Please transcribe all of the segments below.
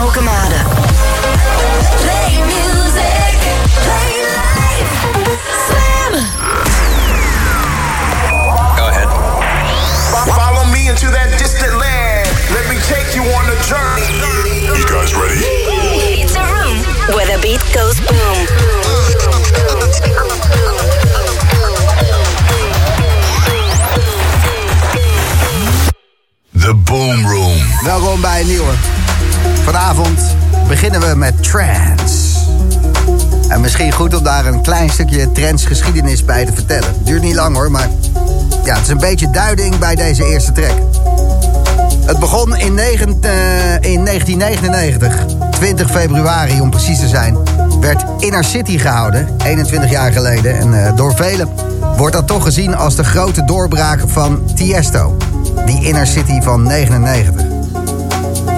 Alkemade. Play music, play life. Slam. Go ahead. Follow me into that distant land. Let me take you on a journey. You guys ready? It's a room where the beat goes boom. The Boom Room. Welkom bij een nieuwe. Vanavond beginnen we met trance. En misschien goed om daar een klein stukje trance geschiedenis bij te vertellen. Duurt niet lang hoor, maar ja, het is een beetje duiding bij deze eerste track. Het begon in, negen, eh, in 1999, 20 februari om precies te zijn, werd Inner City gehouden, 21 jaar geleden. En eh, door velen wordt dat toch gezien als de grote doorbraak van Tiesto. Die Inner City van 99.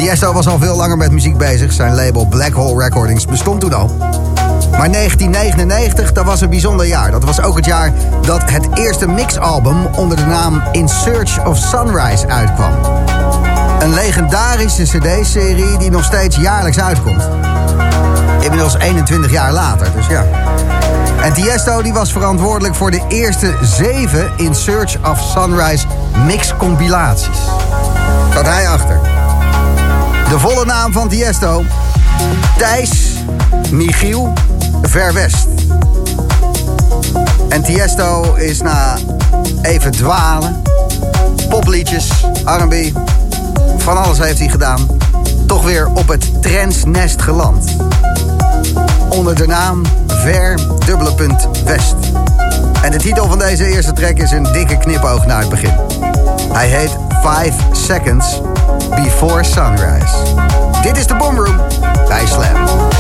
Tiesto was al veel langer met muziek bezig. Zijn label Black Hole Recordings bestond toen al. Maar 1999, dat was een bijzonder jaar. Dat was ook het jaar dat het eerste mixalbum onder de naam In Search of Sunrise uitkwam. Een legendarische cd-serie die nog steeds jaarlijks uitkomt. Inmiddels 21 jaar later, dus ja. En Tiesto die was verantwoordelijk voor de eerste zeven In Search of Sunrise mix-compilaties. Zat hij achter. De volle naam van Tiesto. Thijs Michiel Verwest. En Tiesto is na even dwalen, popliedjes, R&B, van alles heeft hij gedaan, toch weer op het trendsnest geland. Onder de naam Ver dubbele punt West. En de titel van deze eerste track is een dikke knipoog naar het begin. Hij heet 5 Seconds Before Sunrise. Dit is de Boomroom bij Slam.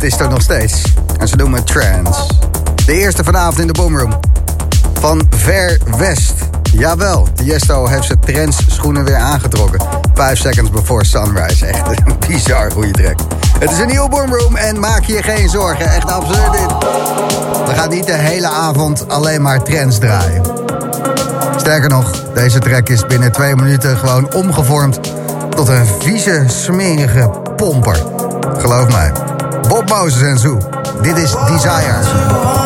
90 en het is er nog steeds. En ze noemen het trance. De eerste vanavond in de boomroom. Van ver west. Jawel, Tiesto heeft zijn trends schoenen weer aangetrokken. 5 seconds before sunrise. Echt een bizar goede track. Het is een nieuwe boomroom en maak je geen zorgen. Echt absurd dit. We gaan niet de hele avond alleen maar trends draaien. Sterker nog, deze track is binnen twee minuten gewoon omgevormd tot een vieze, smerige pomper. Geloof mij. Moses en Zoo. Dit is Desire.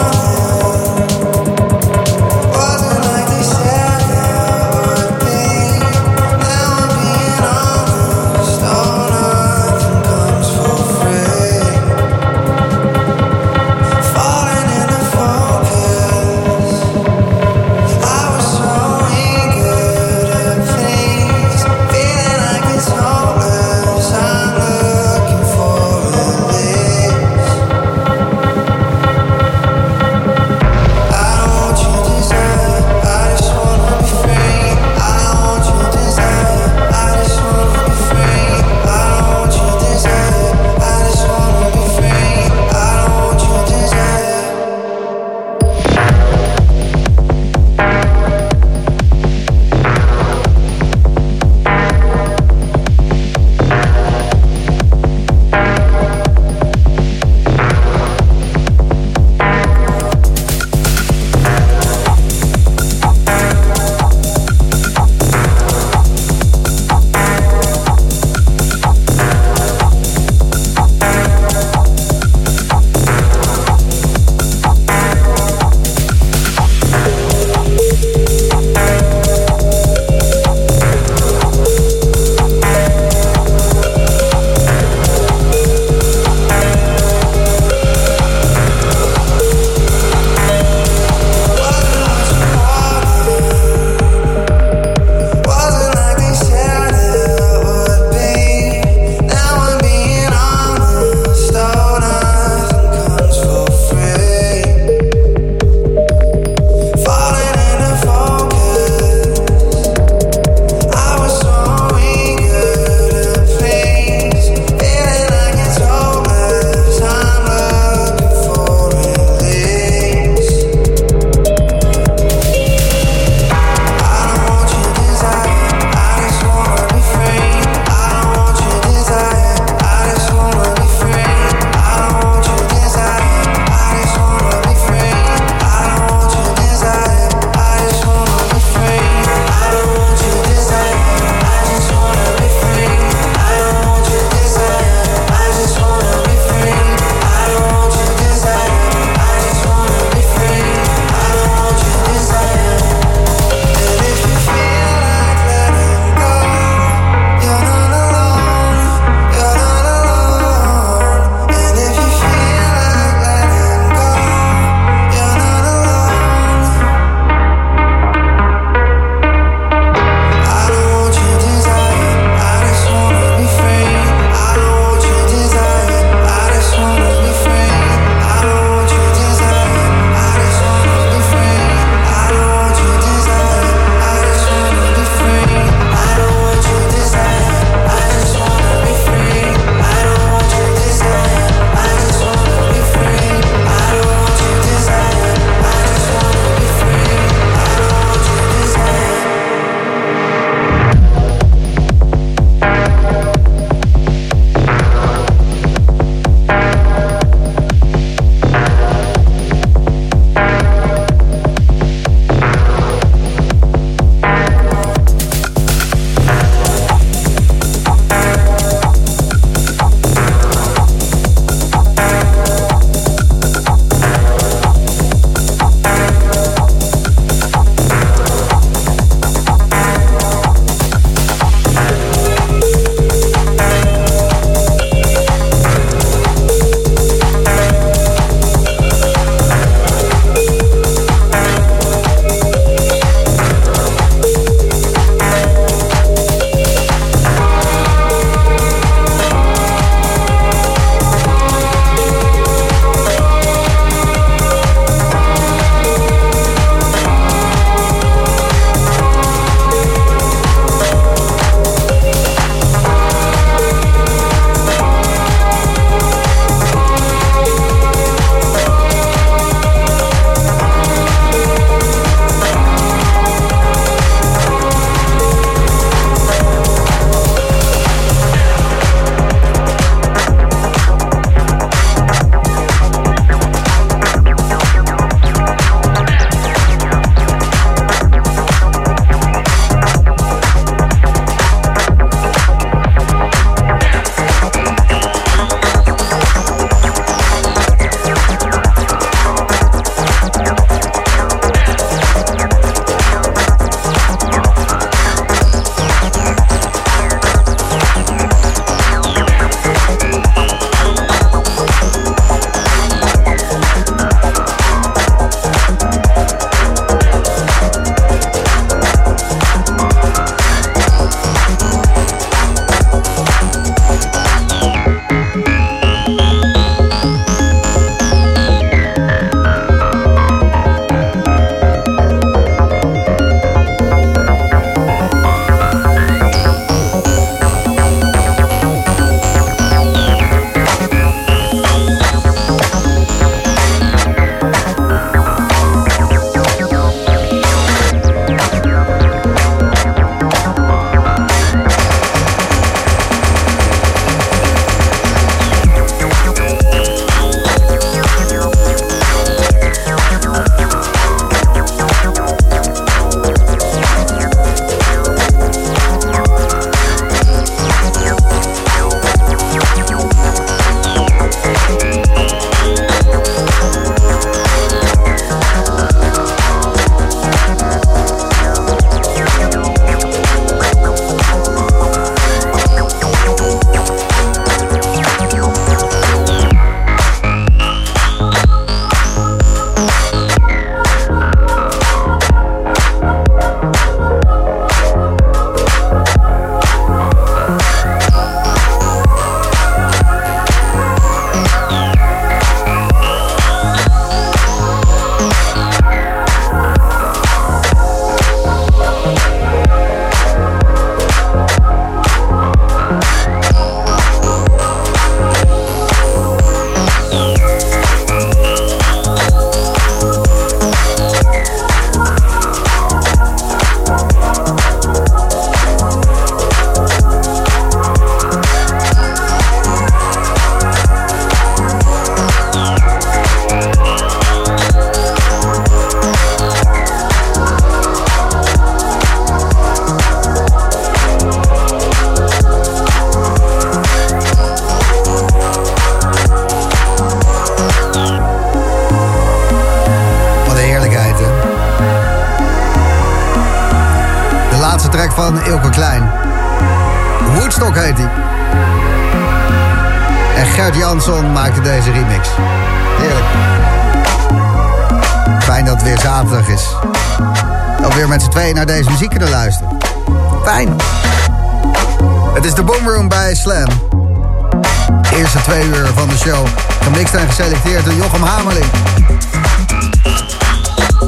Show. Gemixt en geselecteerd door Jochem Hamerling.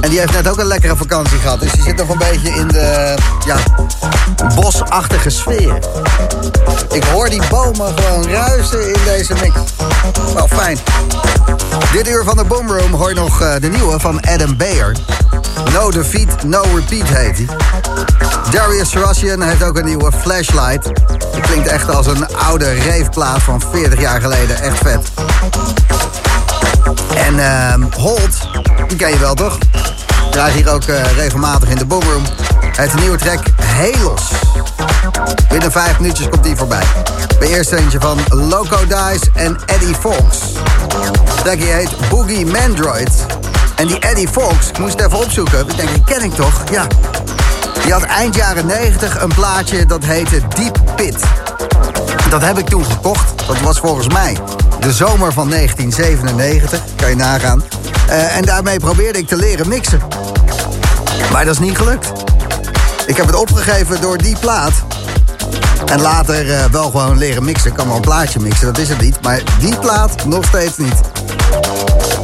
En die heeft net ook een lekkere vakantie gehad. Dus die zit nog een beetje in de ja, bosachtige sfeer. Ik hoor die bomen gewoon ruisen in deze mix. Wel fijn. Dit uur van de Boomroom hoor je nog uh, de nieuwe van Adam Bayer. No Defeat, No Repeat heet hij. Darius Sarasian heeft ook een nieuwe Flashlight. Die klinkt echt als een oude reefplaat van 40 jaar geleden. Echt vet. En uh, Holt, die ken je wel toch? Draait hier ook uh, regelmatig in de Boomroom. Hij heeft een nieuwe track, Helos. Binnen vijf minuutjes komt die voorbij. Bij eerst eentje van Loco Dice en Eddie Fox. De heet Boogie Mandroid. En die Eddie Fox, ik moest even opzoeken. Ik denk, die ken ik toch? Ja. Die had eind jaren 90 een plaatje dat heette Deep Pit. Dat heb ik toen gekocht. Dat was volgens mij de zomer van 1997. Kan je nagaan. Uh, en daarmee probeerde ik te leren mixen. Maar dat is niet gelukt. Ik heb het opgegeven door die plaat. En later uh, wel gewoon leren mixen. Ik kan wel een plaatje mixen, dat is het niet. Maar die plaat nog steeds niet.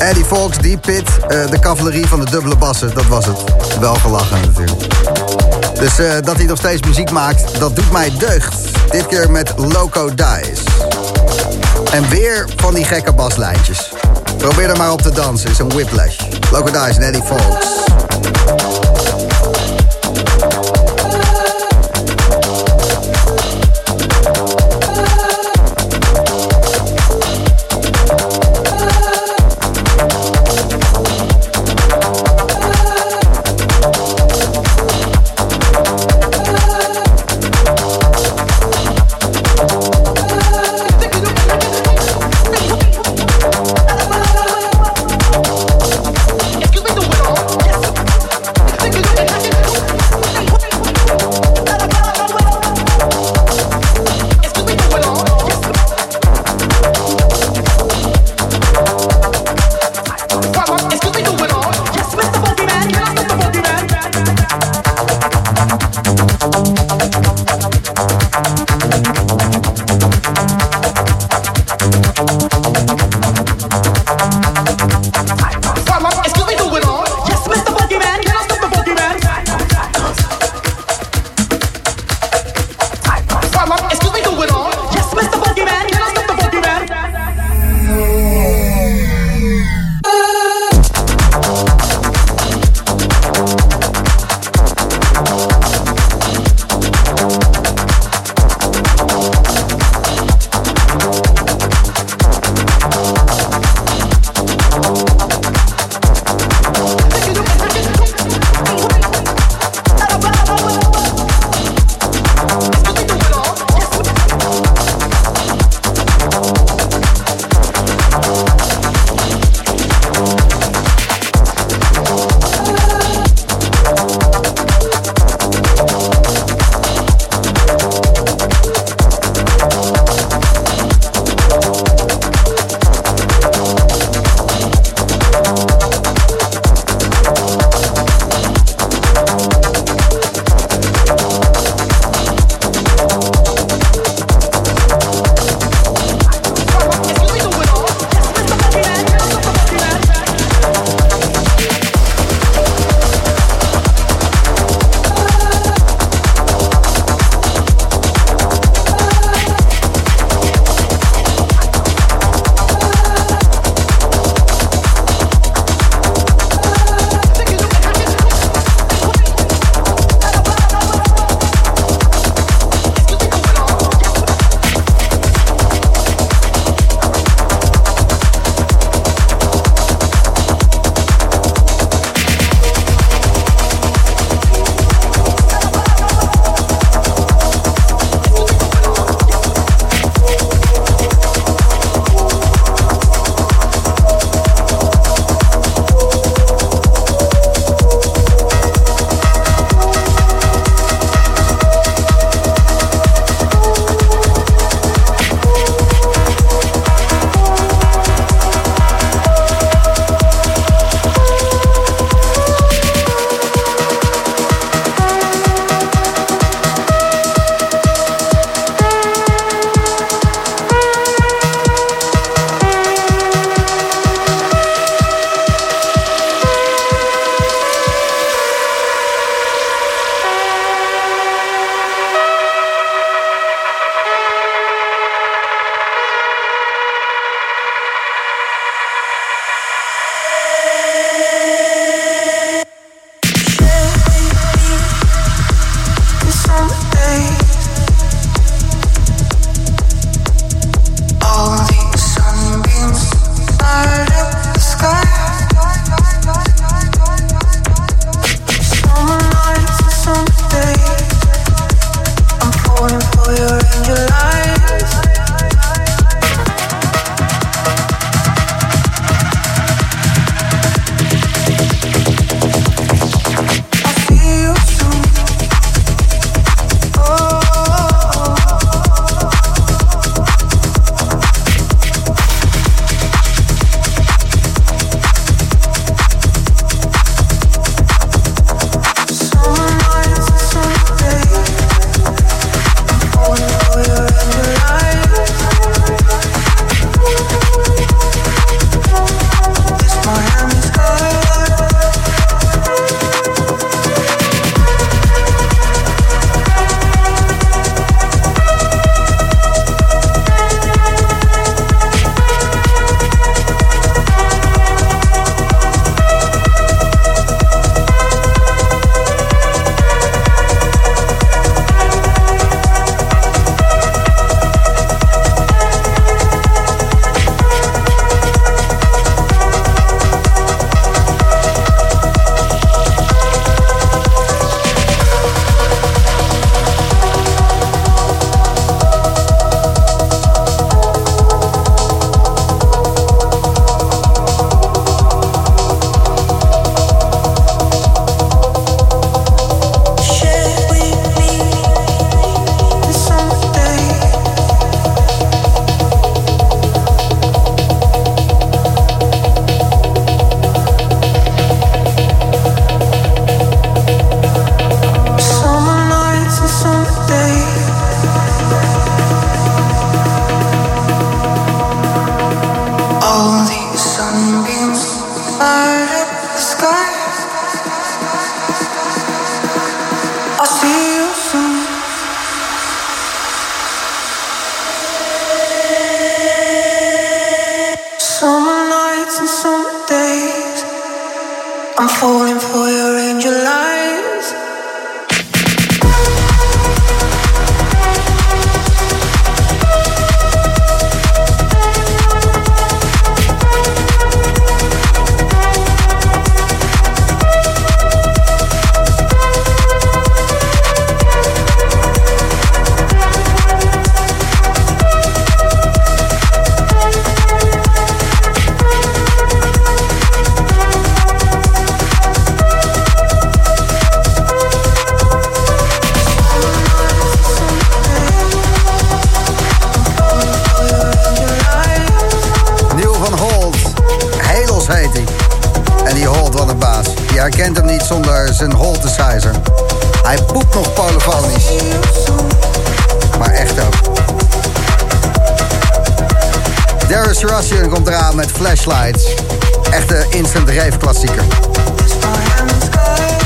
Eddie Fox, Deep Pit, uh, de cavalerie van de dubbele bassen. Dat was het. Wel gelachen natuurlijk. Dus uh, dat hij nog steeds muziek maakt, dat doet mij deugd. Dit keer met Loco Dice. En weer van die gekke baslijntjes. Probeer er maar op te dansen, is een whiplash. Loco Dice en Eddie Fox.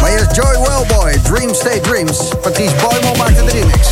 Maar is Joy Wellboy, Dream State Dreams. Patrice Boymel maakte de remix.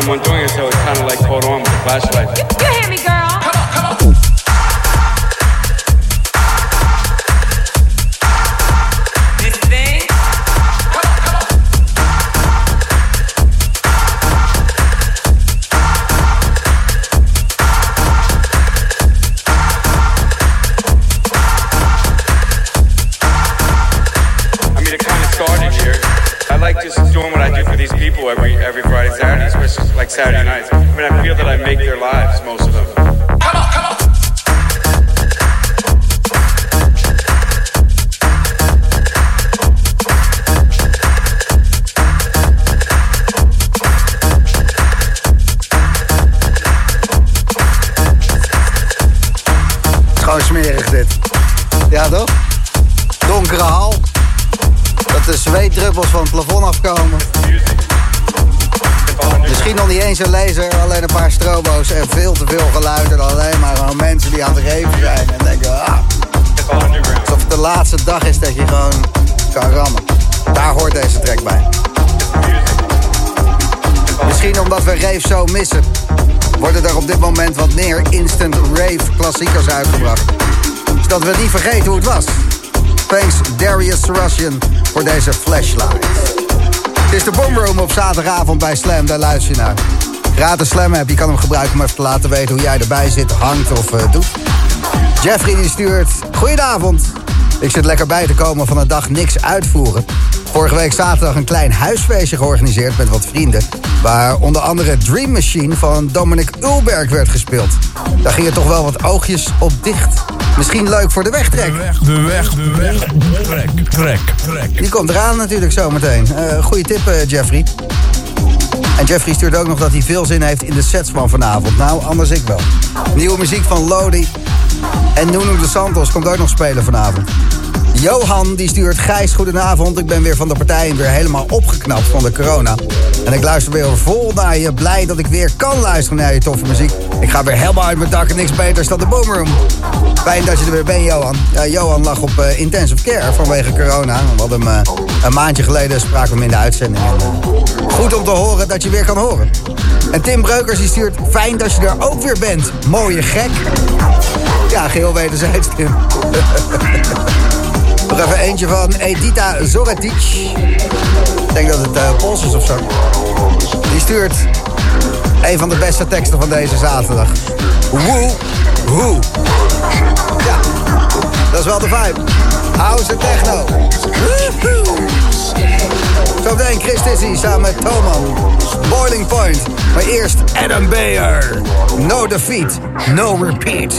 Someone Voor deze flashlight. Het is de Boomroom op zaterdagavond bij Slam, daar luister je naar. Gratis Slam app, je kan hem gebruiken om even te laten weten hoe jij erbij zit, hangt of eh, doet. Jeffrey die stuurt, goedenavond. Ik zit lekker bij te komen van een dag niks uitvoeren. Vorige week zaterdag een klein huisfeestje georganiseerd met wat vrienden. Waar onder andere Dream Machine van Dominic Ulberg werd gespeeld. Daar gingen toch wel wat oogjes op dicht. Misschien leuk voor de wegtrek. De weg, de weg, trek, trek, trek. Die komt eraan natuurlijk zometeen. Eh goeie tip, eh, Jeffrey. En Jeffrey stuurt ook nog dat hij veel zin heeft in de sets van vanavond. Nou, anders ik wel. Nieuwe muziek van Lodi. En Nuno de Santos komt ook nog spelen vanavond. Johan die stuurt Gijs, goedenavond. Ik ben weer van de partij en weer helemaal opgeknapt van de corona. En ik luister weer vol naar je. Blij dat ik weer kan luisteren naar je toffe muziek. Ik ga weer helemaal uit mijn dak en niks beters dan de Boomroom. Fijn dat je er weer bent, Johan. Johan lag op eh, intensive care vanwege corona. We hadden hem eh, een maandje geleden spraken we hem in de uitzending. En, eh, goed om te horen dat je weer kan horen. En Tim Breukers die stuurt, fijn dat je er ook weer bent. Mooie gek. Ja, geheel wederzijds, Tim. Nog even eentje van Edita Zoratic. Ik denk dat het Pools is of zo. Die stuurt een van de beste teksten van deze zaterdag. Woe, hoe. Ja, dat is wel de vibe. House en techno. Woehoe. Zometeen Chris Dizzy samen met Toman. Boiling Point. Maar eerst Adam Bayer. No defeat, no repeat.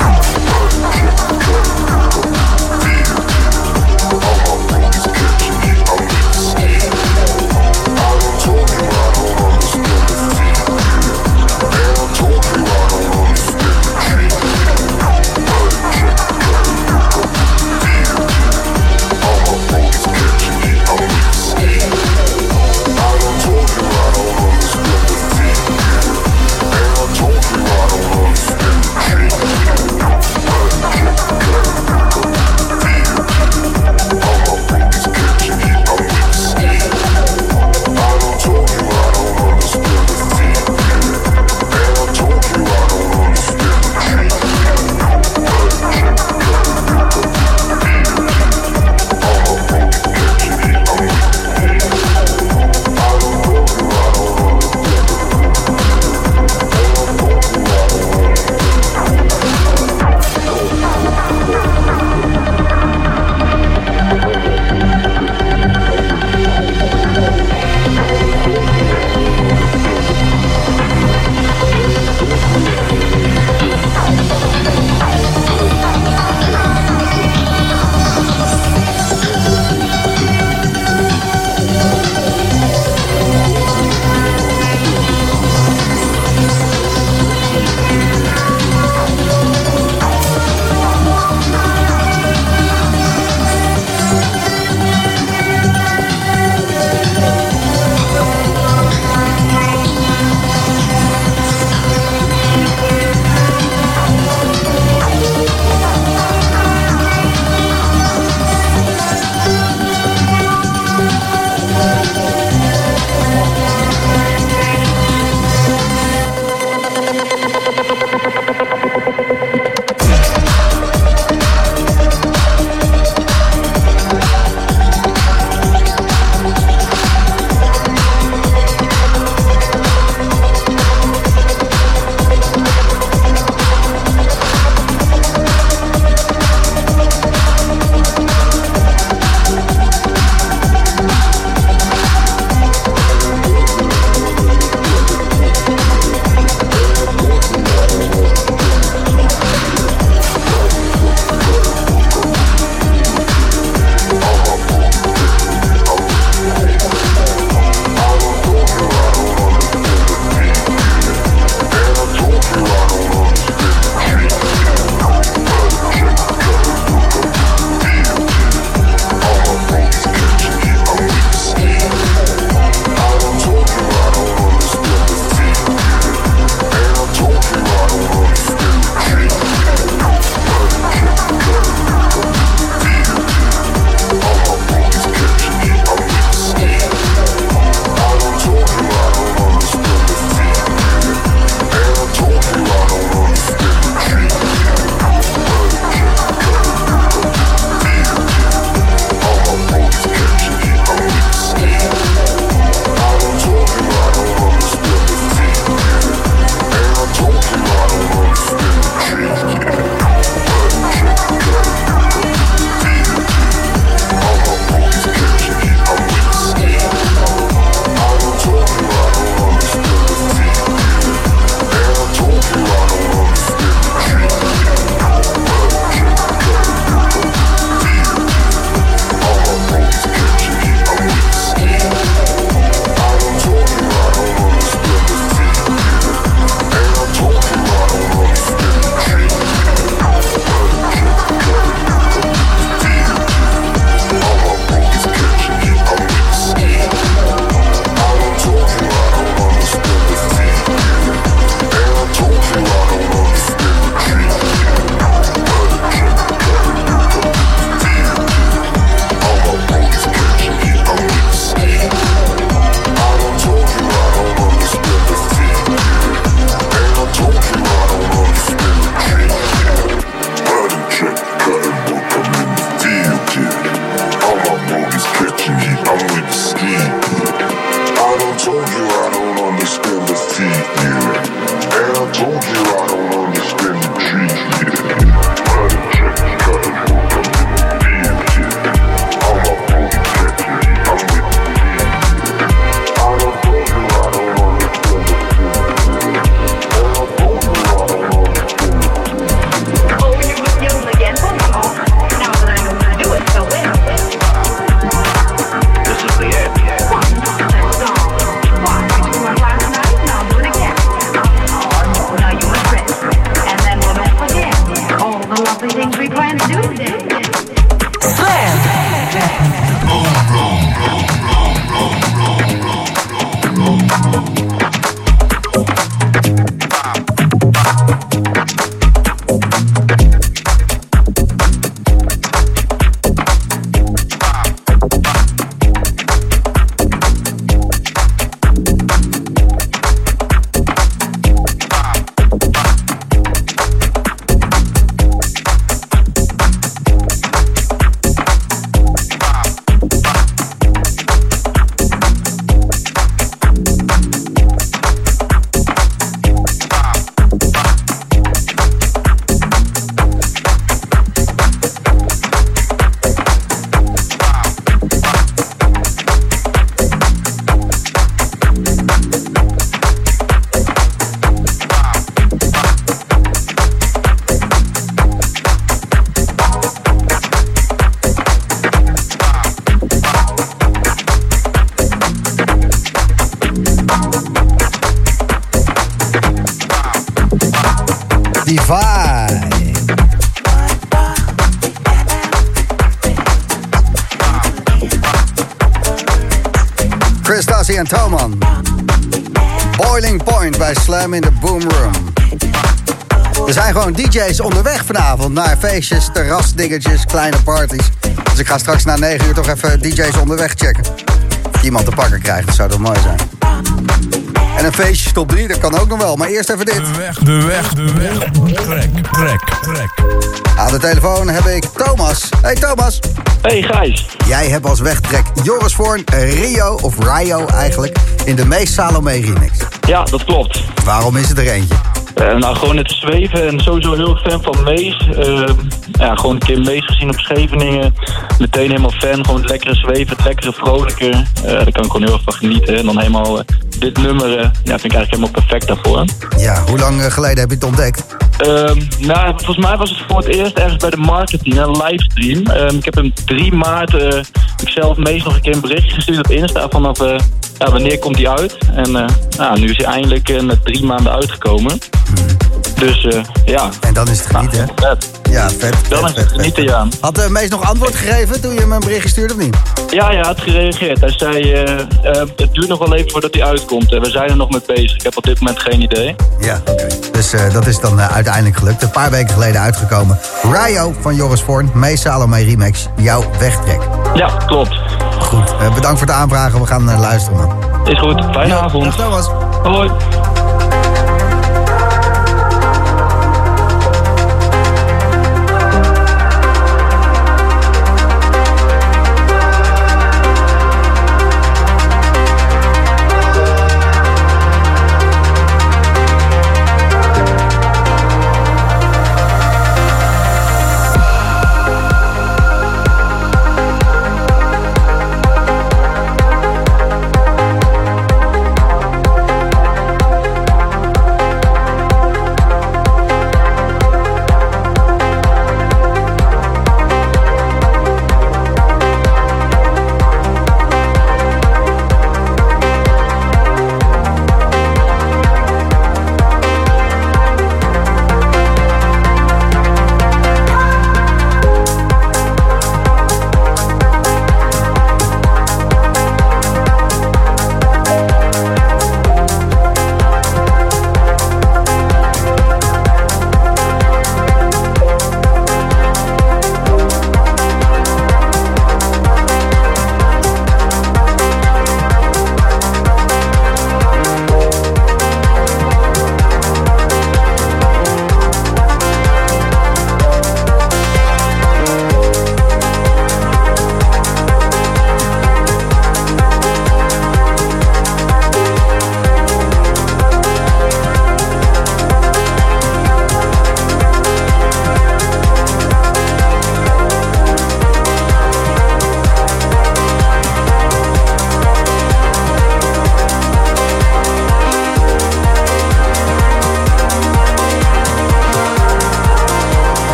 Slam in the Boom Room. Er zijn gewoon DJ's onderweg vanavond naar feestjes, terrasdingetjes, kleine parties. Dus ik ga straks na 9 uur toch even DJ's onderweg checken. Of iemand te pakken krijg, dat zou toch mooi zijn. En een feestje top 3, dat kan ook nog wel. Maar eerst even dit. De weg, de weg, de weg. Trek, trek, trek. Aan de telefoon heb ik Thomas. Hey Thomas. Hey Gijs. Jij hebt als wegtrek Joris Voorn, Rio, of Rio eigenlijk, in de meest Salome remix. Ja, dat klopt. Waarom is het er eentje? Eh, nou, gewoon het zweven en sowieso heel fan van Mees. Eh, ja, gewoon een keer Mees gezien op Scheveningen. Meteen helemaal fan. Gewoon het lekkere zweven, het lekkere vrolijke. Eh, daar kan ik gewoon heel erg van genieten. En dan helemaal eh, dit nummer, ja, vind ik eigenlijk helemaal perfect daarvoor. Ja, hoe lang geleden heb je het ontdekt? Ehm, nou, volgens mij was het voor het eerst ergens bij de marketing, een livestream. Ehm, ik heb hem 3 maart, ik zelf meest nog een keer een berichtje gestuurd op Insta vanaf ja, wanneer komt hij uit. En eh, nou, nu is hij eindelijk eh, met drie maanden uitgekomen. Dus eh, ja. En dan is het genieten, hè? Vet. Ja, vet. Dan vet, is het genieten, vet. ja. Had de Mees nog antwoord gegeven toen je hem een berichtje stuurde of niet? Ja, ja, hij had gereageerd. Hij zei, het duurt nog wel even voordat hij uitkomt. We zijn er nog mee bezig. Ik heb op dit moment geen idee. Ja, oké. Dus dat is dan uiteindelijk gelukt. Een paar weken geleden uitgekomen. Rio van Joris Voorn, Mees Salome remix, jouw wegtrek. Ja, klopt. Goed, eh, bedankt voor het aanvragen. We gaan eh, luisteren, man. Is goed. Fijne avond. Dag Thomas. Hoi.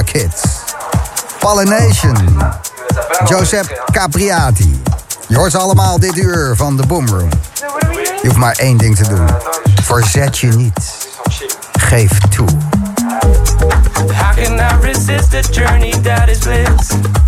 Kids. Pollination. Joseph Capriati. Je hoort ze allemaal dit uur van de Boomroom. Je hoeft maar één ding te doen. Verzet je niet. Geef toe. Is?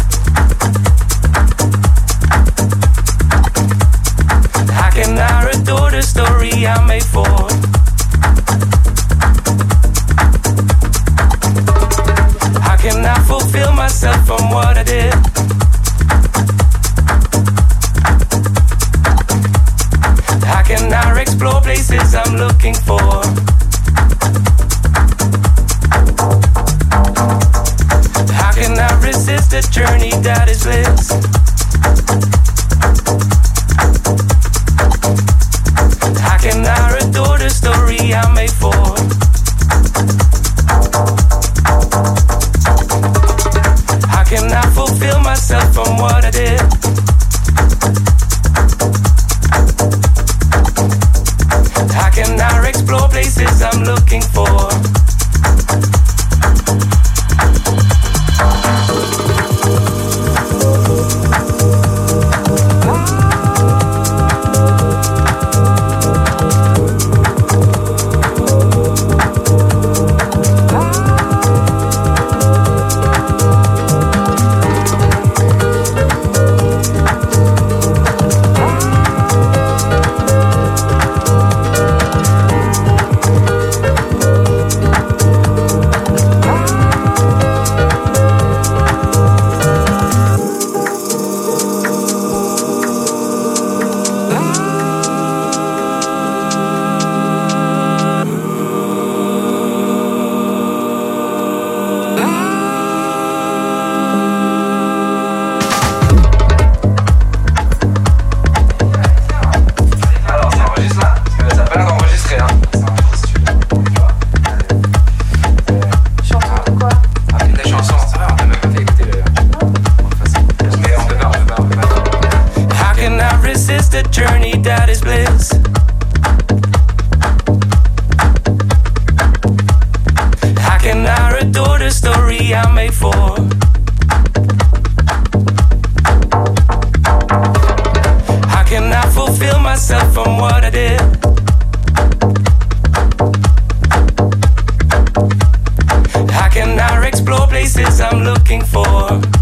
I'm looking for.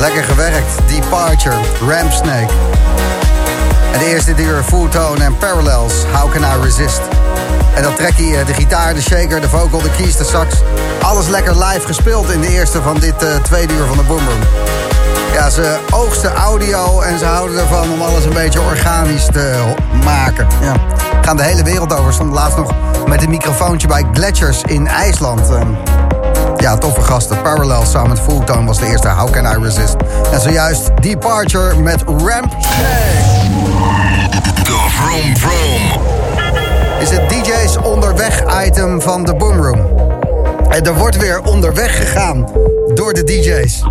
Lekker gewerkt. Departure, Ramp Snake. En de eerste uur Full Tone en Parallels, How Can I Resist. En dan trek je de gitaar, de shaker, de vocal, de keys, de sax. Alles lekker live gespeeld in de eerste van dit eh, tweede uur van de Boom Room. Ja, ze oogsten audio en ze houden ervan om alles een beetje organisch te maken. Ja. Gaan de hele wereld over. Stond laatst nog met een microfoontje bij Gletsjers in IJsland. Ja, toffe gasten. Parallel samen met Full Tone was de eerste How Can I Resist. En zojuist Departure met Ramp De Vroom Vroom. is het DJ's onderweg item van de Boom Room. En er wordt weer onderweg gegaan door de DJ's.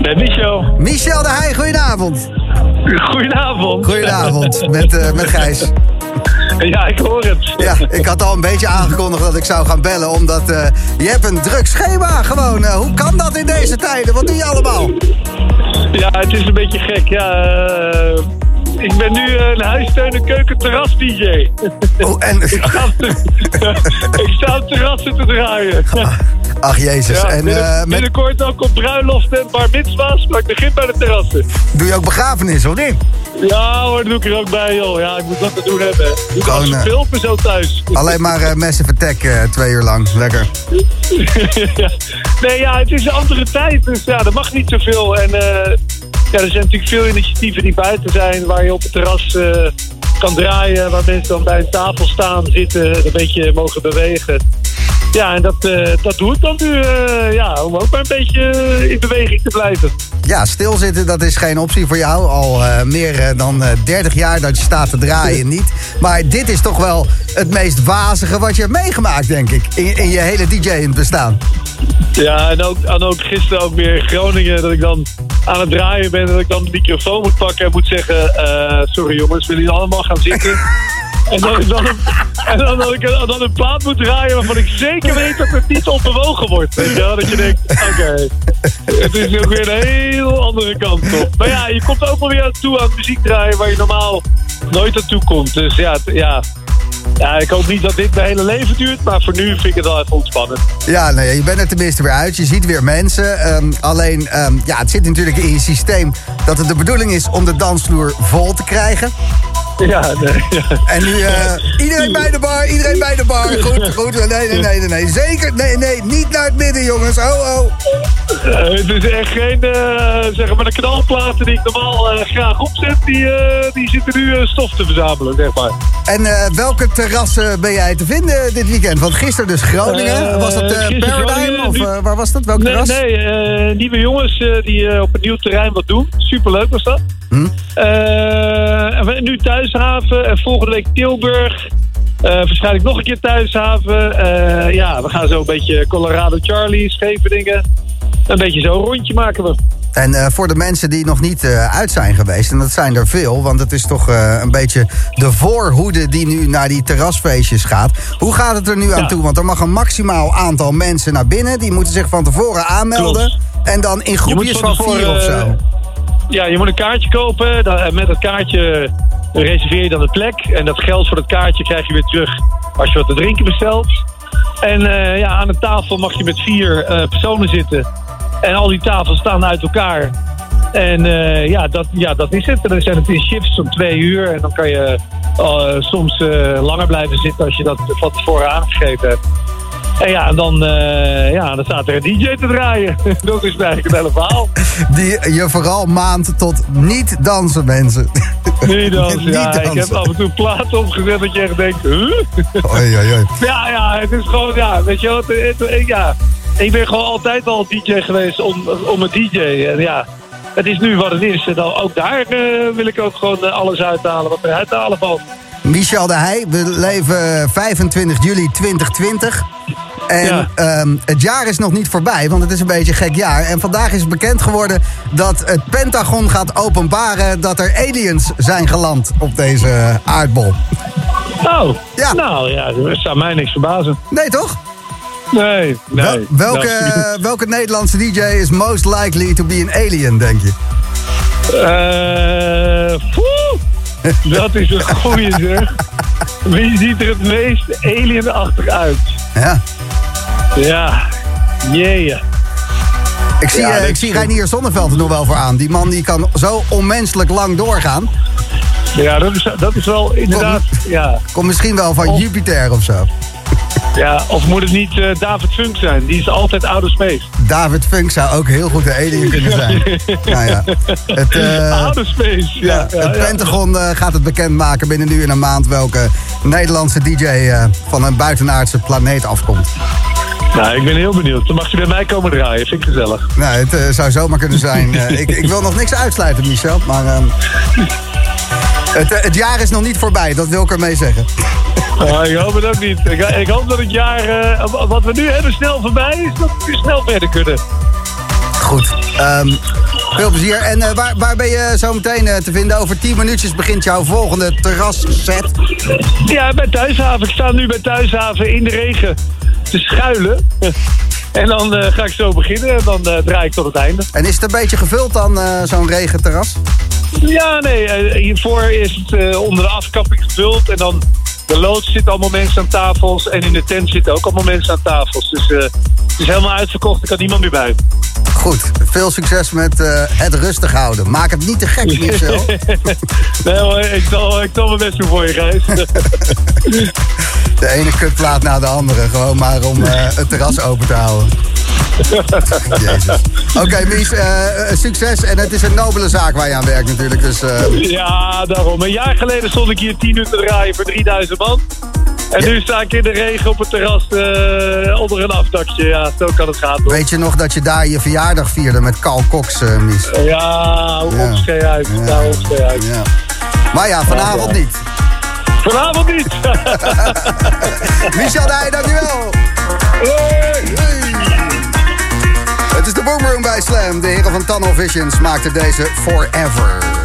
Met Michel. Michel de Heij, goedenavond. Goedenavond. Goedenavond, met, eh, met Gijs. Ja, ik hoor het. Ja, ik had al een beetje aangekondigd dat ik zou gaan bellen, omdat eh, je hebt een druk schema gewoon. Eh, hoe kan dat in deze tijden? Wat doe je allemaal? Ja, het is een beetje gek. Ja, eh, ik ben nu een huissteun en keuken terras DJ. Oh, en, ik, sta de- ik sta op terrassen te draaien. ach jezus, Ja, en binnen- met, Binnenkort ook op bruiloften en bar mitzwa's, maar ik begin bij de terrassen. doe je ook begrafenis of niet? Ja hoor, doe ik er ook bij joh. Ja, ik moet wat te doen hebben. Doe ik Gewoon, als eh, filmen zo thuis. Alleen maar uh, Massive Attack twee uur lang, lekker. Nee, ja, het is een andere tijd, dus ja, er mag niet zoveel. En eh, ja, er zijn natuurlijk veel initiatieven die buiten zijn, waar je op het terras eh, kan draaien, waar mensen dan bij een tafel staan, zitten, een beetje mogen bewegen. Ja, en dat, eh, dat doe ik dan nu, eh, ja, om ook maar een beetje eh, in beweging te blijven. Ja, stilzitten, dat is geen optie voor jou. Al meer dan eh, 30 jaar dat je staat te draaien, niet. Maar dit is toch wel het meest wazige wat je hebt meegemaakt, denk ik. In, in je hele DJ-bestaan. Ja, en ook, en ook gisteren ook weer in Groningen, dat ik dan aan het draaien ben, dat ik dan de microfoon moet pakken en moet zeggen, sorry jongens, willen jullie allemaal gaan zitten? En dan, dan, en dan, een- dan een plaat moet draaien waarvan ik zeker weet dat het niet onbewogen wordt. Weet? Dat je denkt, oké, het is ook weer een heel andere kant op. Maar ja, je komt ook wel weer aan toe aan muziek draaien waar je normaal nooit aan toe komt. Dus ja, ja, ja, ik hoop niet dat dit mijn hele leven duurt, maar voor nu vind ik het wel even ontspannend. Ja, nou ja, je bent er tenminste weer uit. Je ziet weer mensen. Ehm, alleen, ehm, ja, het zit natuurlijk in je systeem dat het de bedoeling is om de dansvloer vol te krijgen. Ja, nee, ja. En nu, eh, iedereen bij de bar, iedereen bij de bar. Goed, goed. Nee, nee, nee, nee. Zeker, nee, nee, niet naar het midden, jongens. Oh, oh. Het is echt geen, eh, zeg maar, de knalplaten die ik normaal eh, graag opzet, die, eh, die zitten nu eh, stof te verzamelen, zeg maar. En eh, welke terrassen ben jij te vinden dit weekend? Want gisteren dus Groningen. Was dat eh, Paradigm Groningen, of waar was dat? Welk Nee, terras? nee eh, nieuwe jongens eh, die op een nieuw terrein wat doen. Superleuk was dat. Hm? Eh, en we- nu Thuishaven en volgende week Tilburg. Eh, waarschijnlijk nog een keer Thuishaven. Eh, ja, we gaan zo een beetje Colorado Charlie, Scheveningen. Een beetje zo een rondje maken we. En eh, voor de mensen die nog niet uit zijn geweest, en dat zijn er veel, want het is toch een beetje de voorhoede die nu naar die terrasfeestjes gaat. Hoe gaat het er nu aan toe? Want er mag een maximaal aantal mensen naar binnen. Die moeten zich van tevoren aanmelden. Klopt. En dan in Je groepjes van van vier of zo. Ja, je moet een kaartje kopen. Dan, en met dat kaartje reserveer je dan de plek. En dat geld voor dat kaartje krijg je weer terug als je wat te drinken bestelt. En eh, ja, aan de tafel mag je met vier eh, personen zitten. En al die tafels staan uit elkaar. En eh, ja, dat, ja, dat is het. En dan zijn het in shifts om twee uur. En dan kan je soms langer blijven zitten als je dat van tevoren aangegeven hebt. En ja, dan, eh, ja, dan staat er een DJ te draaien. dat is eigenlijk het hele verhaal. Die je vooral maand tot niet dansen, mensen. Nee, dan, Niet ja, ik dansen. heb af en toe platen opgezet dat je echt denkt... Huh? Oei, oei, oei. Ja, ja, het is gewoon, ja, weet je wel, het, ja. Ik ben gewoon altijd al DJ geweest om, om een DJ. En ja, het is nu wat het is. En dan, ook daar eh, wil ik ook gewoon eh, alles uithalen wat er uit te halen valt. Michel de Heij, we leven 25 juli 2020. En Ja. ehm, het jaar is nog niet voorbij, want het is een beetje een gek jaar. En vandaag is bekend geworden dat het Pentagon gaat openbaren dat er aliens zijn geland op deze aardbol. Oh, Ja. nou ja, dat zou mij niks verbazen. Nee, toch? Nee, nee. Wel- welke, Nou, welke Nederlandse DJ is most likely to be an alien, denk je? Eh, poeh, dat is een goeie zeg. Wie ziet er het meest alienachtig uit? Ja. Ja, jee. Ik zie, Ja, eh, ik zie Reinier Zonneveld er nog wel voor aan. Die man die kan zo onmenselijk lang doorgaan. Ja, dat is, dat is wel inderdaad... Ja, Komt misschien wel van Of- Jupiter of zo. Ja, of moet het niet eh, David Funk zijn? Die is altijd outer space. David Funk zou ook heel goed een alien kunnen zijn. nou ja. Het, eh, space, ja. ja, ja, het ja. Pentagon eh, gaat het bekendmaken binnen nu en een maand... welke Nederlandse DJ van een buitenaardse planeet afkomt. Nou, ik ben heel benieuwd. Dan mag je bij mij komen draaien. Vind ik gezellig. Nou, het zou zomaar kunnen zijn. Ik, ik wil nog niks uitsluiten, Michel. Maar ehm, het, het jaar is nog niet voorbij, dat wil ik ermee zeggen. Ah, ik hoop het ook niet. Ik, ik hoop dat het jaar, eh, wat we nu hebben, snel voorbij is. Dat we snel verder kunnen. Goed. ehm, veel plezier. En eh, waar, waar ben je zo meteen eh, te vinden? Over 10 minuutjes begint jouw volgende terrasset. Ja, bij Thuishaven. Ik sta nu bij Thuishaven in de regen te schuilen. En dan ga ik zo beginnen en dan draai ik tot het einde. En is het een beetje gevuld dan, zo'n regenterras? Ja, nee, hiervoor is het onder de afkapping gevuld. En dan de loods zitten allemaal mensen aan tafels. En in de tent zitten ook allemaal mensen aan tafels. Dus eh, het is helemaal uitverkocht, er kan niemand meer bij. Goed, veel succes met eh, het rustig houden. Maak het niet te gek, Michel. nee hoor, ik zal, ik zal mijn best doen voor je, Gijs. De ene kutplaat na de andere. Gewoon maar om eh, het terras open te houden. Jezus. Oké, Mies, succes. En het is een nobele zaak waar je aan werkt natuurlijk. Dus ja, daarom. Een jaar geleden stond ik hier 10 uur te draaien voor 3000 man. En nu sta ik in de regen op het terras eh, onder een afdakje. Ja, zo kan het gaan. toch? weet je nog dat je daar je verjaardag vierde met Carl Cox, eh, Mies? Ja, hoe Ja. opschee uit. Ja. Nou, opschee uit. Ja. Maar ja, vanavond ja. niet. Vanavond niet. Michel Dij, dankjewel. Hey. Het is de Boomroom bij Slam. De heren van Tunnel Visions maakten deze. Forever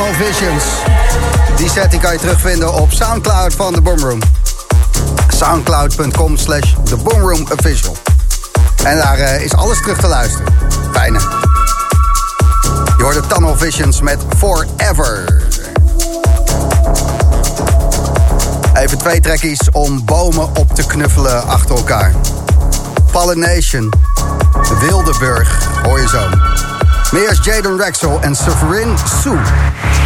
Tunnel Visions. Die set die kan je terugvinden op Soundcloud van de Boomroom. Soundcloud.com slash The Boomroom Official. En daar eh, is alles terug te luisteren. Fijne. Je hoort de Tunnel Visions met Forever. Even twee trekkies om bomen op te knuffelen achter elkaar. Pollination, Wildeburg, hoor je zo. Meer is Jaden Rexel en Severin Sue.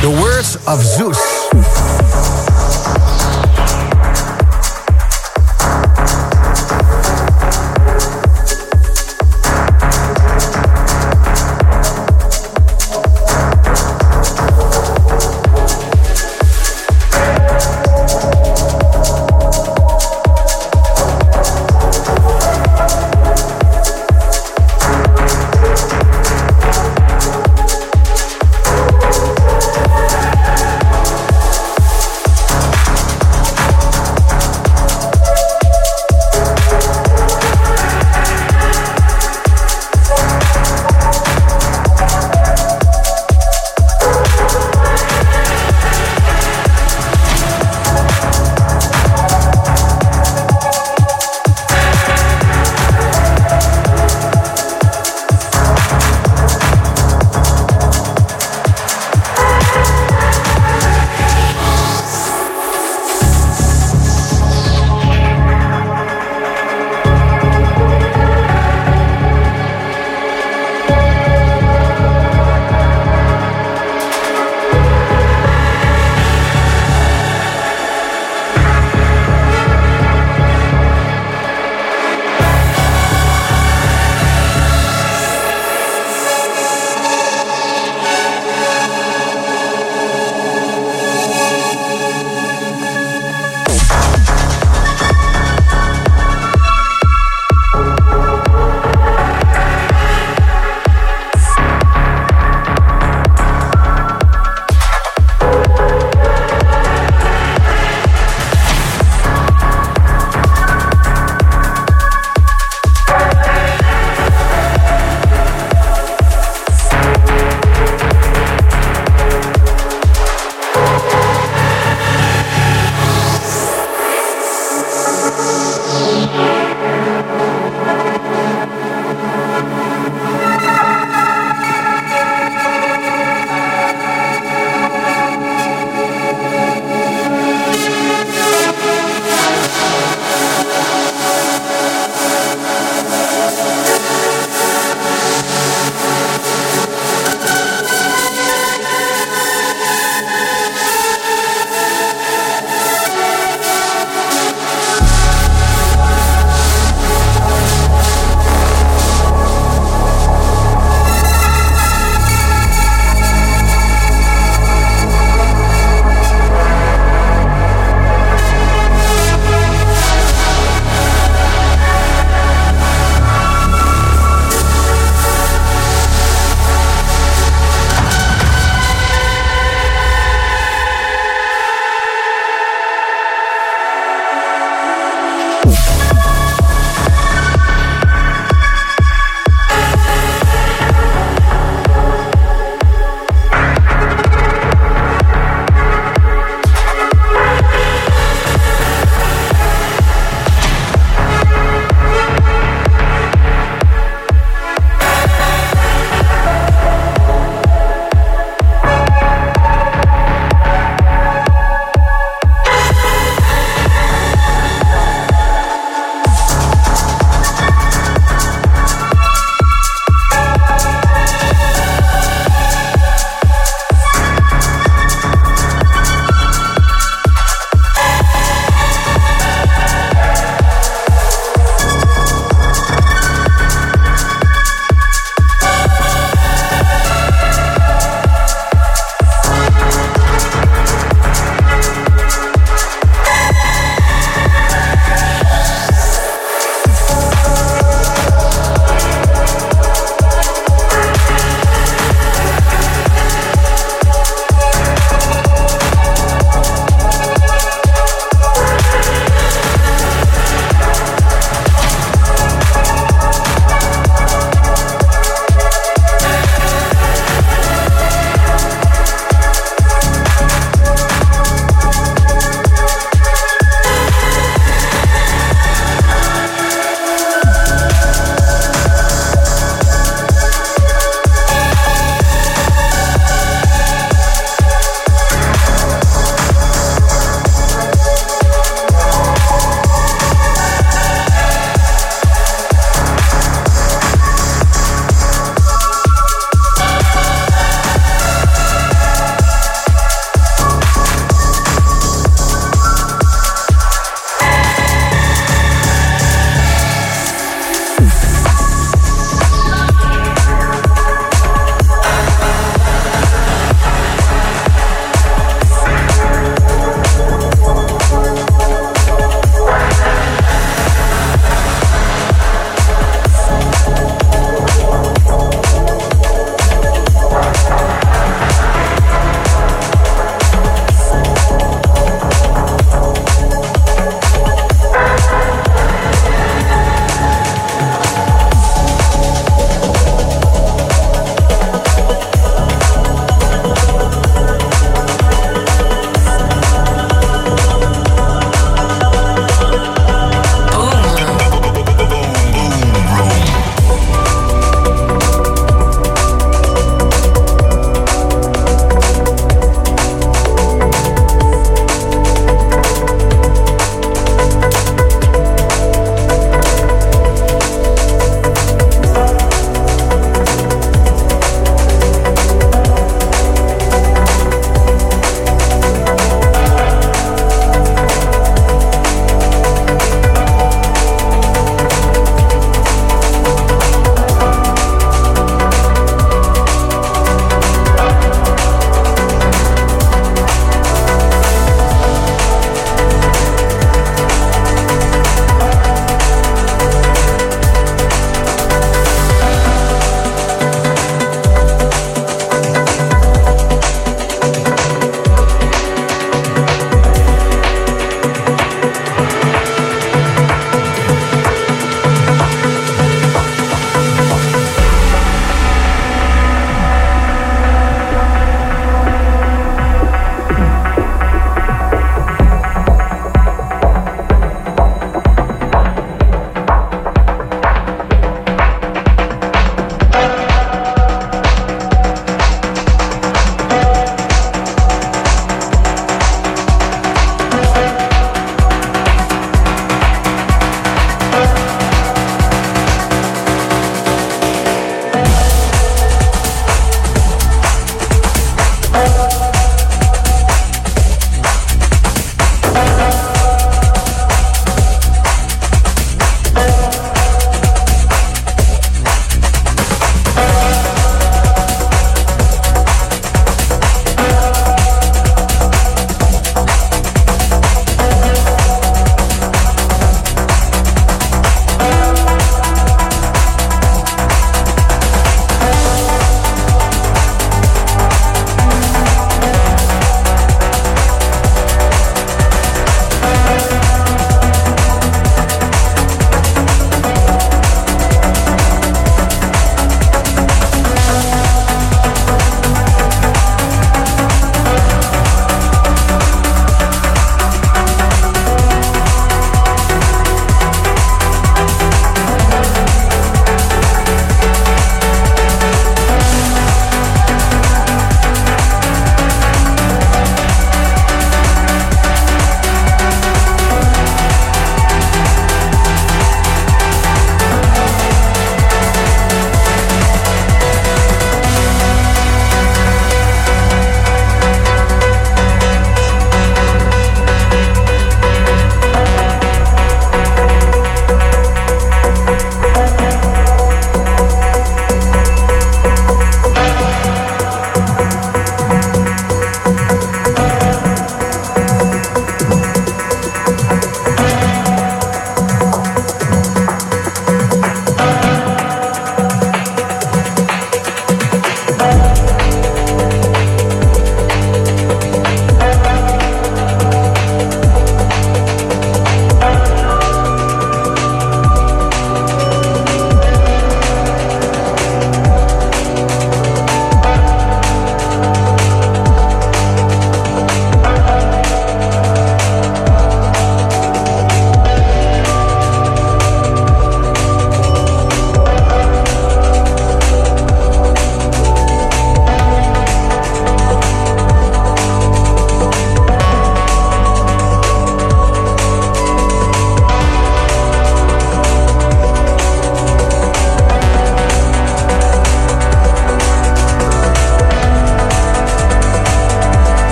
The Words of Zeus.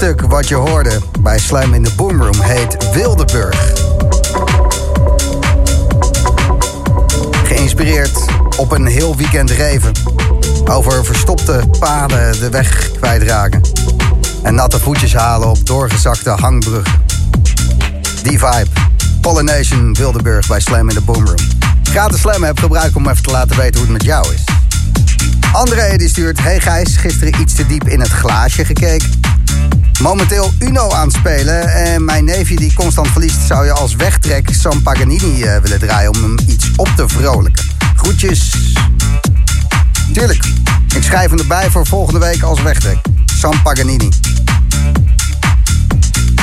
Muziekstuk wat je hoorde bij Slam in de Boomroom heet Wildeburg. Geïnspireerd op een heel weekend reven. Over verstopte paden de weg kwijtraken. En natte voetjes halen op doorgezakte hangbruggen. Die vibe. Pollination Wildeburg bij Slam in de Boomroom. Gratis Slam heb gebruik om even te laten weten hoe het met jou is. André die stuurt... Hey Gijs, gisteren iets te diep in het glaasje gekeken. Momenteel Uno aan het spelen. En mijn neefje die constant verliest... zou je als wegtrek San Paganini eh, willen draaien... om hem iets op te vrolijken. Groetjes. Tuurlijk. Ik schrijf hem erbij voor volgende week als wegtrek. San Paganini.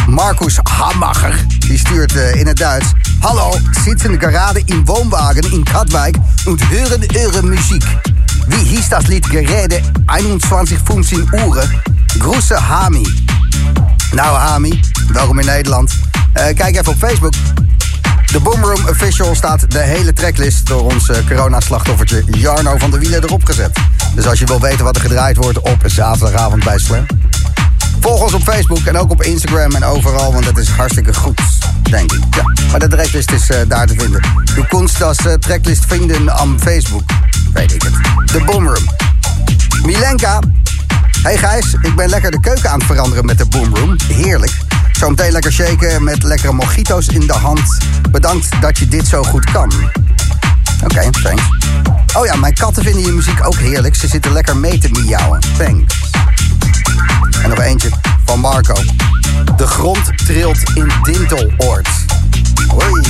Marcus Hammacher, die stuurt eh, in het Duits. Hallo, sitzen gerade in Wohnwagen in Katwijk und hören eure Musik. Wie hieß das Lied Gerede 21, Uhren? Große Hami. Nou Hami, welkom in Nederland. Eh, kijk even op Facebook. De Boomroom Official staat de hele tracklist door ons eh, coronaslachtoffertje Jarno van der Wielen erop gezet. Dus als je wil weten wat er gedraaid wordt op zaterdagavond bij Slam... Volg ons op Facebook en ook op Instagram en overal, want dat is hartstikke goed, denk ik. Ja, maar de tracklist is eh, daar te vinden. Kunst das uh, tracklist vinden aan Facebook. Weet ik het. De Boomroom. Milenka. Hey Gijs, ik ben lekker de keuken aan het veranderen met de Boomroom. Heerlijk. Zometeen lekker shaken met lekkere mojito's in de hand. Bedankt dat je dit zo goed kan. Oké, thanks. Oh ja, mijn katten vinden je muziek ook heerlijk. Ze zitten lekker mee te miauwen. Thanks. En nog eentje van Marco. De grond trilt in Dinteloord. Hoi.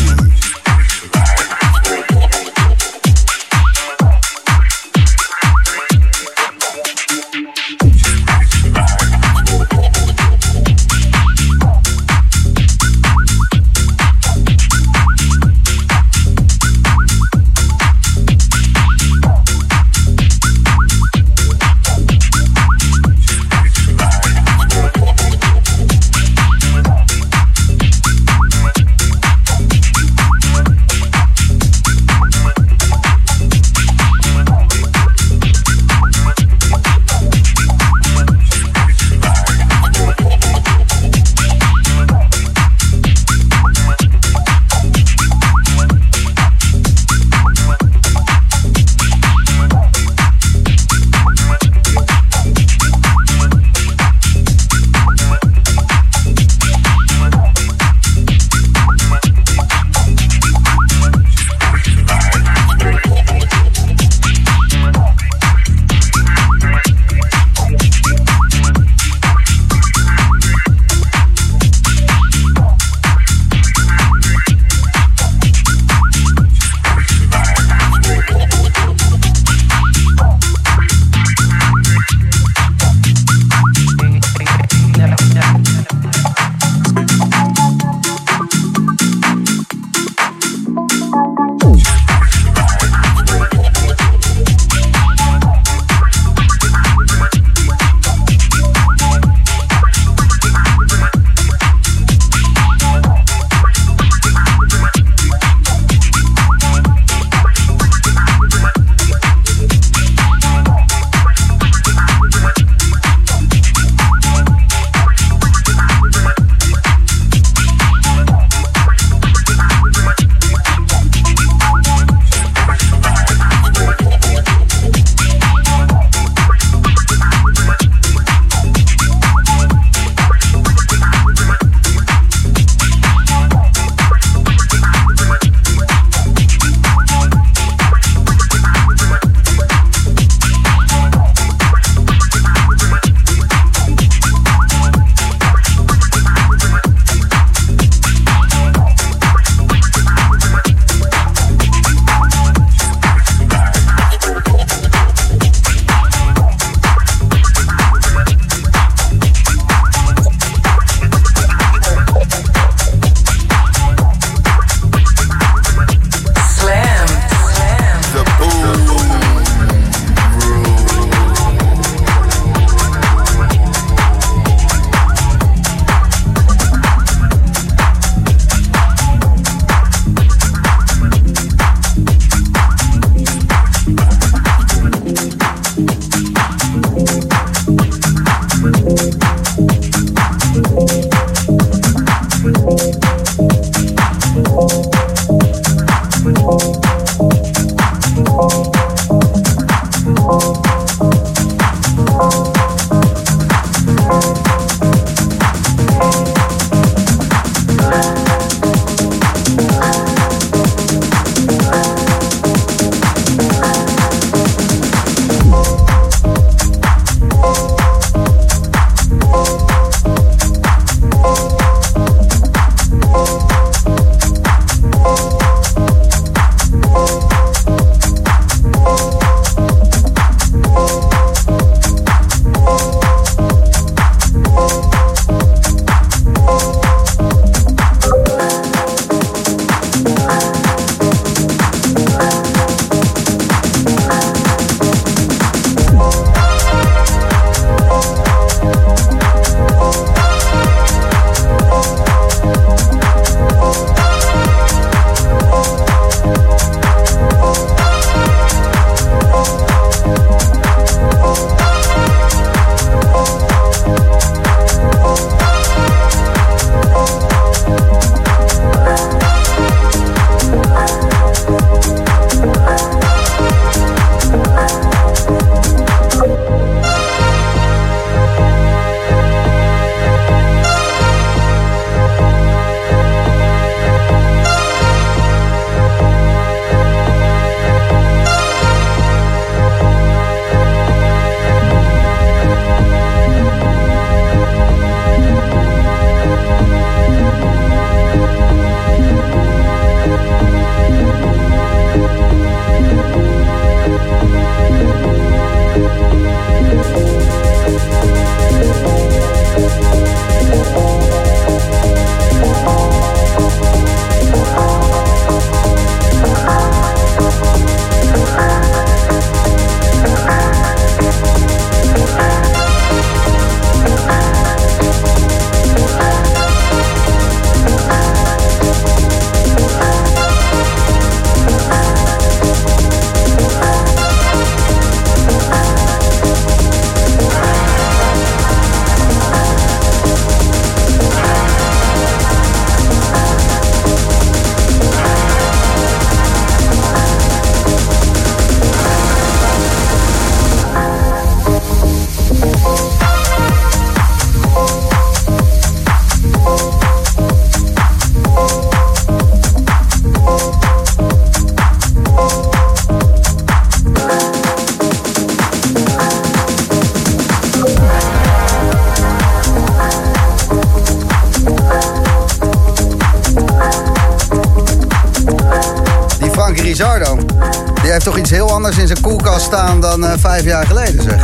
Vijf jaar geleden, zeg.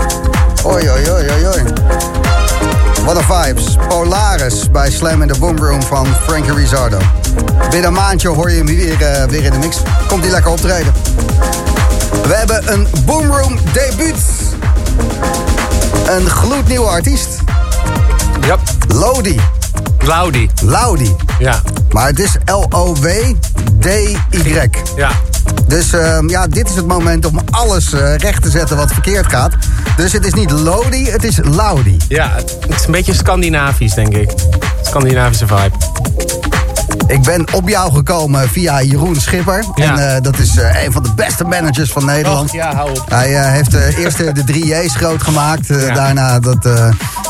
Oei, oei, oei, oei, oei. Wat een vibes. Polaris bij Slam in the Boom Room van Frankie Rizzardo. Binnen een maandje hoor je hem weer, eh, weer in de mix. Komt hij lekker optreden. We hebben een Boom Room debuut. Een gloednieuwe artiest. Ja. Lodi. Laudi. Laudi. Ja. Maar het is L-O-W-D-Y. Ja. Dus ehm, ja, dit is het moment om alles eh, recht te zetten wat verkeerd gaat. Dus het is niet Lodi, het is Laudi. Ja, het is een beetje Scandinavisch, denk ik. Scandinavische vibe. Ik ben op jou gekomen via Jeroen Schipper. Ja. En eh, dat is eh, een van de beste managers van Nederland. Och, ja, hou op. Hij heeft eerst de 3 J's groot gemaakt. Ja. Daarna dat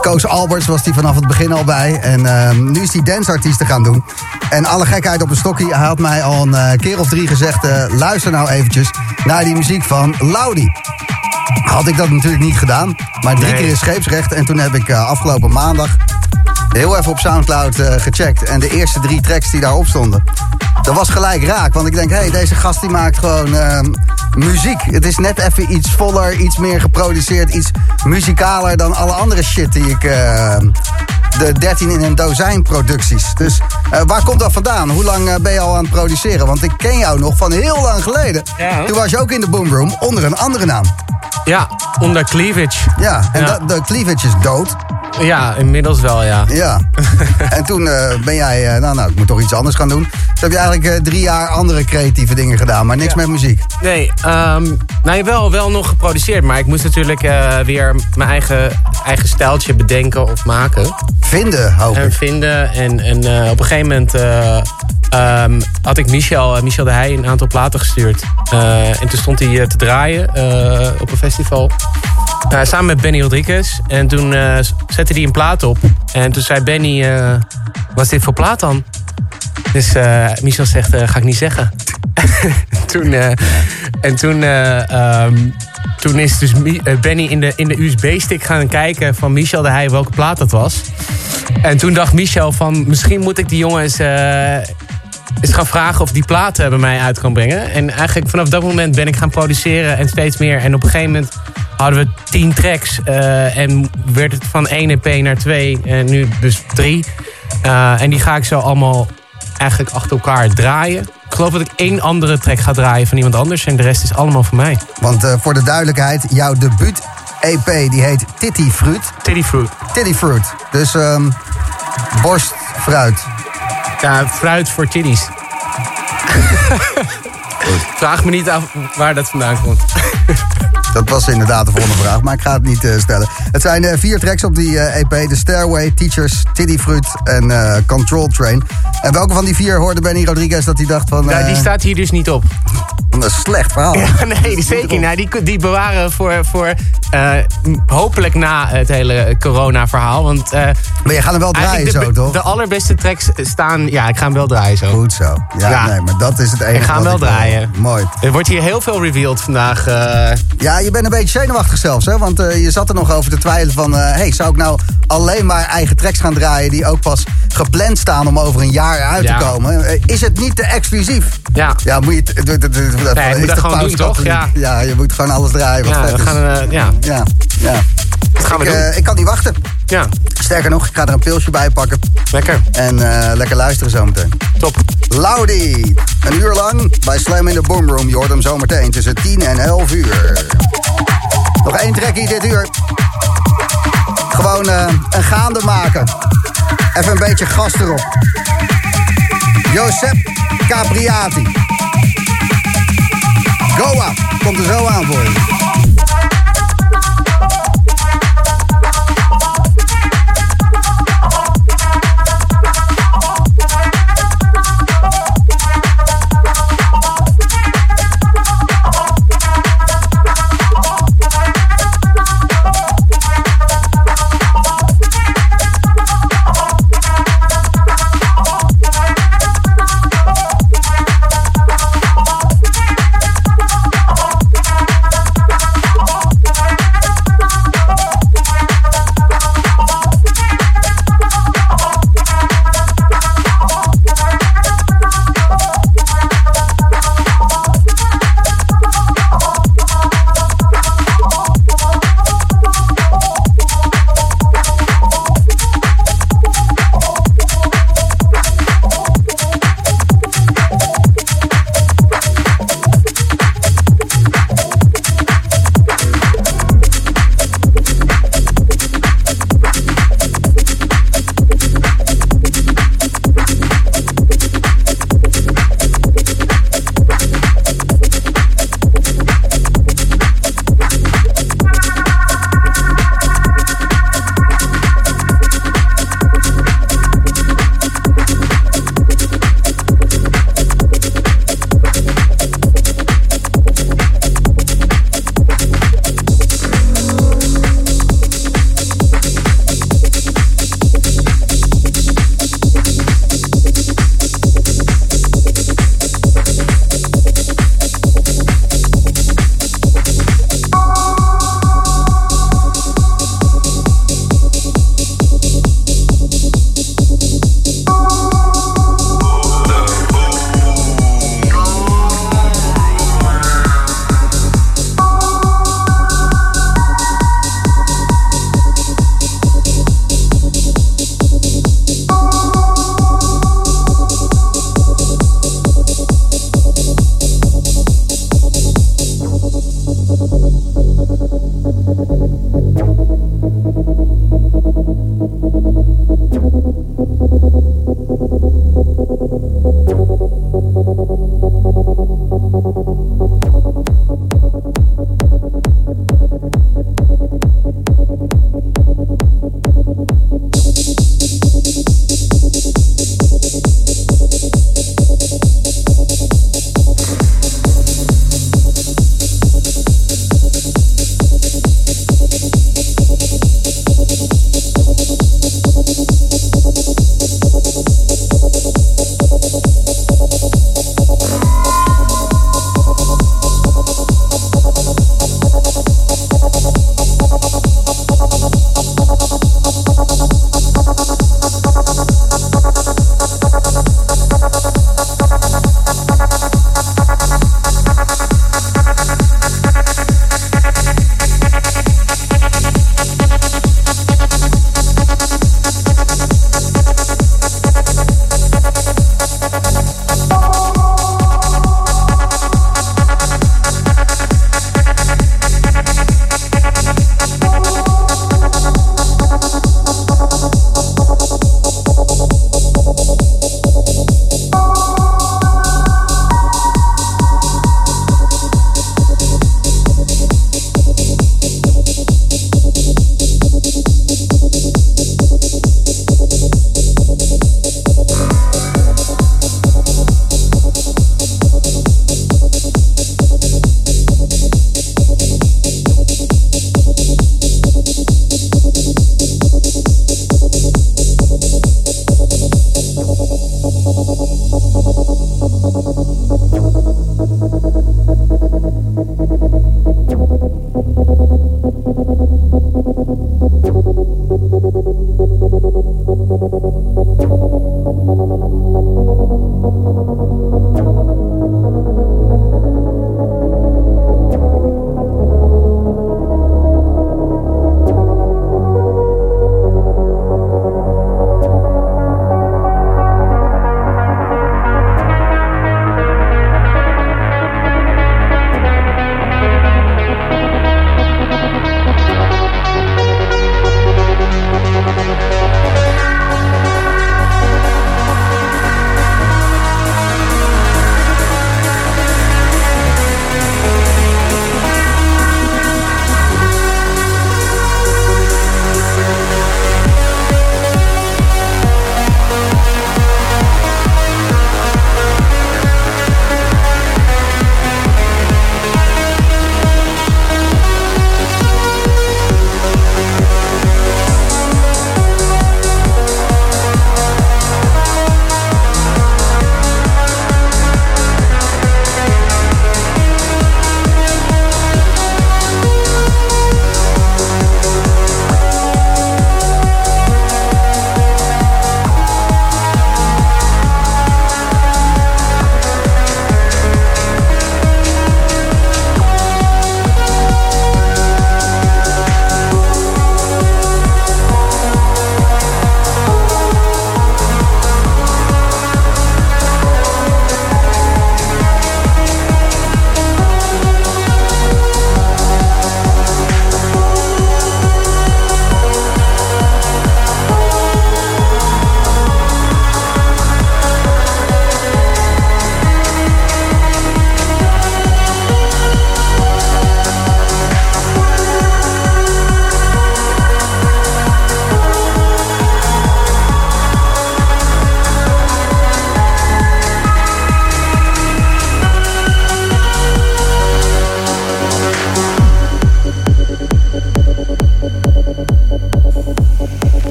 Koos Alberts was hij vanaf het begin al bij. En eh, nu is hij danceartiesten gaan doen. En alle gekheid op een stokje. Hij had mij al een eh, keer of drie gezegd... eh, luister nou eventjes naar die muziek van Laudi. Had ik dat natuurlijk niet gedaan. Maar drie Nee. keer in scheepsrecht. En toen heb ik eh, afgelopen maandag heel even op Soundcloud gecheckt. En de eerste drie tracks die daarop stonden... dat was gelijk raak. Want ik denk, hé, hey, deze gast die maakt gewoon eh, muziek. Het is net even iets voller, iets meer geproduceerd... iets muzikaler dan alle andere shit die ik... de 13 in een dozijn producties. Dus eh, waar komt dat vandaan? Hoe lang eh, ben je al aan het produceren? Want ik ken jou nog van heel lang geleden. Ja. Toen was je ook in de Boomroom onder een andere naam. Ja, onder cleavage. Ja, en Ja. dat- de cleavage is dood. Ja, inmiddels wel, ja. Ja. en toen eh, ben jij, nou, nou, ik moet toch iets anders gaan doen. Toen heb je eigenlijk eh, drie jaar andere creatieve dingen gedaan, maar niks Ja. met muziek. Nee, ehm nou wel, wel nog geproduceerd. Maar ik moest natuurlijk eh, weer mijn eigen, eigen stijltje bedenken of maken. Vinden, hoop En ik. vinden. En, en eh, op een gegeven moment eh, ehm, had ik Michel, Michel de Heij een aantal platen gestuurd. En toen stond hij te draaien op een festival. Samen met Benny Rodriguez. En toen zette hij een plaat op. En toen zei Benny, wat is dit voor plaat dan? Dus eh, Michel zegt, eh, ga ik niet zeggen. toen, eh, en toen, eh, ehm, toen is dus Benny in de, in de USB-stick gaan kijken van Michel de Heij welke plaat dat was. En toen dacht Michel van misschien moet ik die jongen eens, eh, eens gaan vragen of die platen bij mij uit kan brengen. En eigenlijk vanaf dat moment ben ik gaan produceren en steeds meer. En op een gegeven moment hadden we tien tracks eh, en werd het van één EP naar twee en nu dus drie. Eh, en die ga ik zo allemaal eigenlijk achter elkaar draaien. Ik geloof dat ik één andere track ga draaien van iemand anders en de rest is allemaal van mij. Want eh, voor de duidelijkheid, jouw debuut EP die heet Titty Fruit. Titty Fruit. Titty Fruit. Dus ehm borst, fruit. Ja, fruit voor titties. Vraag me niet af waar dat vandaan komt. Dat was inderdaad de volgende vraag, maar ik ga het niet eh, stellen. Het zijn eh, vier tracks op die eh, EP. The Stairway, Teachers, Titty Fruit en eh, Control Train. En welke van die vier hoorde Benny Rodriguez dat hij dacht van... Nou, die staat hier dus niet op. Dat is een slecht verhaal. Ja, nee, die zeker niet. Nou, die, die bewaren voor, voor eh, hopelijk na het hele corona-verhaal. Want, eh, Maar je gaat hem wel draaien zo, toch? De allerbeste tracks staan... Ja, ik ga hem wel draaien zo. Goed zo. Ja, Ja. nee, maar dat is het enige Ik ga hem wel wil. Mooi. Er wordt hier heel veel revealed vandaag. eh. Ja, je bent een beetje zenuwachtig zelfs, hè? Want eh, je zat er nog over te twijfelen van... eh, hey, zou ik nou alleen maar eigen tracks gaan draaien... die ook pas gepland staan om over een jaar uit Ja. te komen? Is het niet te exclusief? Ja. Ja, moet je... het- je moet dat gewoon doen, toch? Ja. ja, je moet gewoon alles draaien wat ja, we gaan, ja, Ja, ja. dat gaan we Ik, doen. eh, ik kan niet wachten. ja, Sterker nog, ik ga er een pilsje bij pakken. lekker. En eh, lekker luisteren zometeen. Top. Laudi, een uur lang bij Slam in de Boom Room. Je hoort hem zometeen tussen 10 en 11 uur. Nog één trekkie dit uur. Gewoon eh, een gaande maken. Even een beetje gas erop. Josep Capriati. Goa, komt er zo aan voor je.